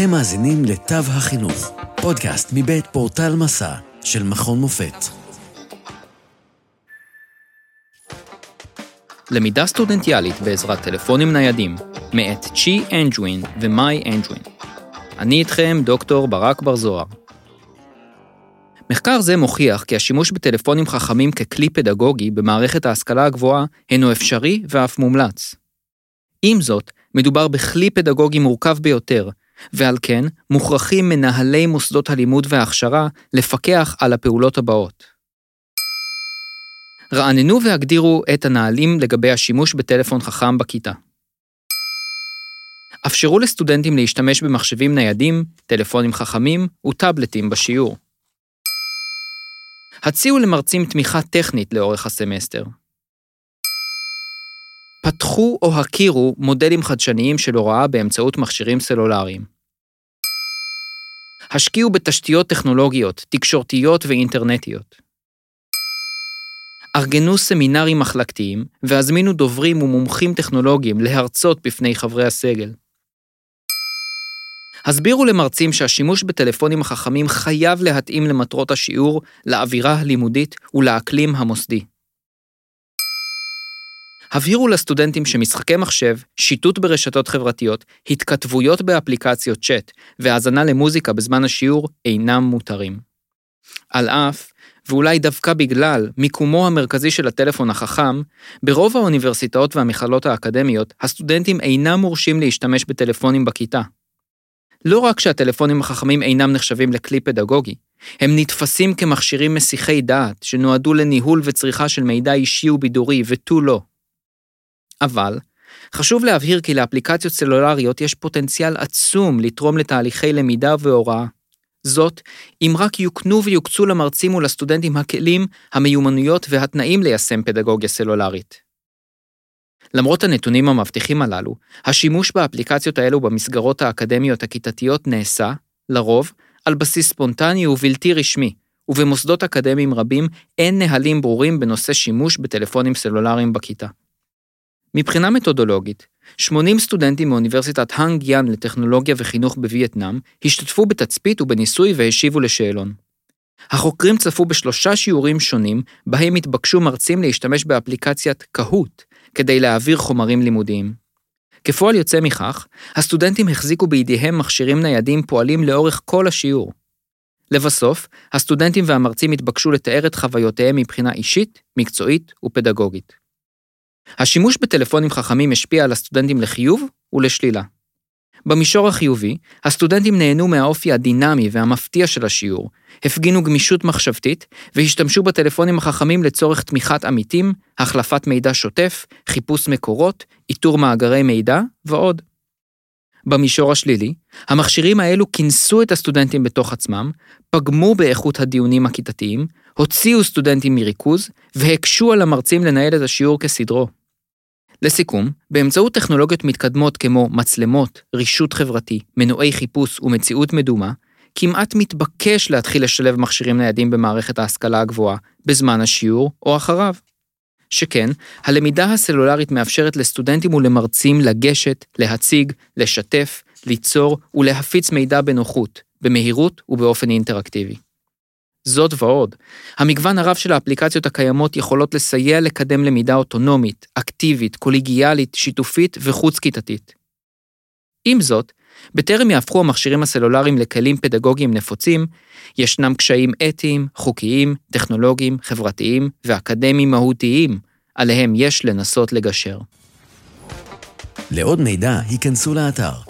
אתם מאזינים לתו החינוך, פודקאסט מבית פורטל מס"ע של מכון מופת. למידה סטודנטיאלית בעזרת טלפונים ניידים, מאת צ'י אנג'ווין ומאי אנג'ווין. אני איתכם דוקטור ברק בר זוהר. מחקר זה מוכיח כי השימוש בטלפונים חכמים ככלי פדגוגי במערכת ההשכלה הגבוהה הינו אפשרי ואף מומלץ. עם זאת, מדובר בכלי פדגוגי מורכב ביותר, ועל כן מוכרחים מנהלי מוסדות הלימוד וההכשרה לפקח על הפעולות הבאות. רעננו והגדירו את הנהלים לגבי השימוש בטלפון חכם בכיתה. אפשרו לסטודנטים להשתמש במחשבים ניידים, טלפונים חכמים וטאבלטים בשיעור. הציעו למרצים תמיכה טכנית לאורך הסמסטר. פתחו או הכירו מודלים חדשניים של הוראה באמצעות מכשירים סלולריים. השקיעו בתשתיות טכנולוגיות, תקשורתיות ואינטרנטיות. ארגנו סמינרים מחלקתיים והזמינו דוברים ומומחים טכנולוגיים להרצות בפני חברי הסגל. הסבירו למרצים שהשימוש בטלפונים החכמים חייב להתאים למטרות השיעור, לאווירה הלימודית ולאקלים המוסדי. הבהירו לסטודנטים שמשחקי מחשב, שיטוט ברשתות חברתיות, התכתבויות באפליקציות צ'אט והאזנה למוזיקה בזמן השיעור אינם מותרים. על אף, ואולי דווקא בגלל, מיקומו המרכזי של הטלפון החכם, ברוב האוניברסיטאות והמכללות האקדמיות, הסטודנטים אינם מורשים להשתמש בטלפונים בכיתה. לא רק שהטלפונים החכמים אינם נחשבים לכלי פדגוגי, הם נתפסים כמכשירים מסיחי דעת שנועדו לניהול וצריכה של מידע אישי ובידורי ותו לא. אבל, חשוב להבהיר כי לאפליקציות סלולריות יש פוטנציאל עצום לתרום לתהליכי למידה והוראה. זאת, אם רק יוקנו ויוקצו למרצים ולסטודנטים הכלים, המיומנויות והתנאים ליישם פדגוגיה סלולרית. למרות הנתונים המבטיחים הללו, השימוש באפליקציות האלו במסגרות האקדמיות הכיתתיות נעשה, לרוב, על בסיס ספונטני ובלתי רשמי, ובמוסדות אקדמיים רבים אין נהלים ברורים בנושא שימוש בטלפונים סלולריים בכיתה. מבחינה מתודולוגית, 80 סטודנטים מאוניברסיטת האנג יאן לטכנולוגיה וחינוך בווייטנאם השתתפו בתצפית ובניסוי והשיבו לשאלון. החוקרים צפו בשלושה שיעורים שונים, בהם התבקשו מרצים להשתמש באפליקציית קהוט כדי להעביר חומרים לימודיים. כפועל יוצא מכך, הסטודנטים החזיקו בידיהם מכשירים ניידים פועלים לאורך כל השיעור. לבסוף, הסטודנטים והמרצים התבקשו לתאר את חוויותיהם מבחינה אישית, מקצועית ופדגוגית. השימוש בטלפונים חכמים השפיע על הסטודנטים לחיוב ולשלילה. במישור החיובי, הסטודנטים נהנו מהאופי הדינמי והמפתיע של השיעור, הפגינו גמישות מחשבתית והשתמשו בטלפונים החכמים לצורך תמיכת עמיתים, החלפת מידע שוטף, חיפוש מקורות, איתור מאגרי מידע ועוד. במישור השלילי, המכשירים האלו כינסו את הסטודנטים בתוך עצמם, פגמו באיכות הדיונים הכיתתיים, הוציאו סטודנטים מריכוז והקשו על המרצים לנהל את השיעור כסדרו. לסיכום, באמצעות טכנולוגיות מתקדמות כמו מצלמות, רישות חברתי, מנועי חיפוש ומציאות מדומה, כמעט מתבקש להתחיל לשלב מכשירים ניידים במערכת ההשכלה הגבוהה, בזמן השיעור או אחריו. שכן, הלמידה הסלולרית מאפשרת לסטודנטים ולמרצים לגשת, להציג, לשתף, ליצור ולהפיץ מידע בנוחות, במהירות ובאופן אינטראקטיבי. זאת ועוד, המגוון הרב של האפליקציות הקיימות יכולות לסייע לקדם למידה אוטונומית, אקטיבית, קולגיאלית, שיתופית וחוץ-כיתתית. עם זאת, בטרם יהפכו המכשירים הסלולריים לכלים פדגוגיים נפוצים, ישנם קשיים אתיים, חוקיים, טכנולוגיים, חברתיים ואקדמיים מהותיים, עליהם יש לנסות לגשר. לעוד מידע, היכנסו לאתר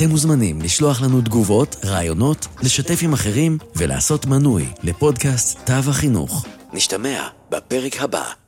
אתם מוזמנים לשלוח לנו תגובות, רעיונות, לשתף עם אחרים ולעשות מנוי לפודקאסט תו החינוך. נשתמע בפרק הבא.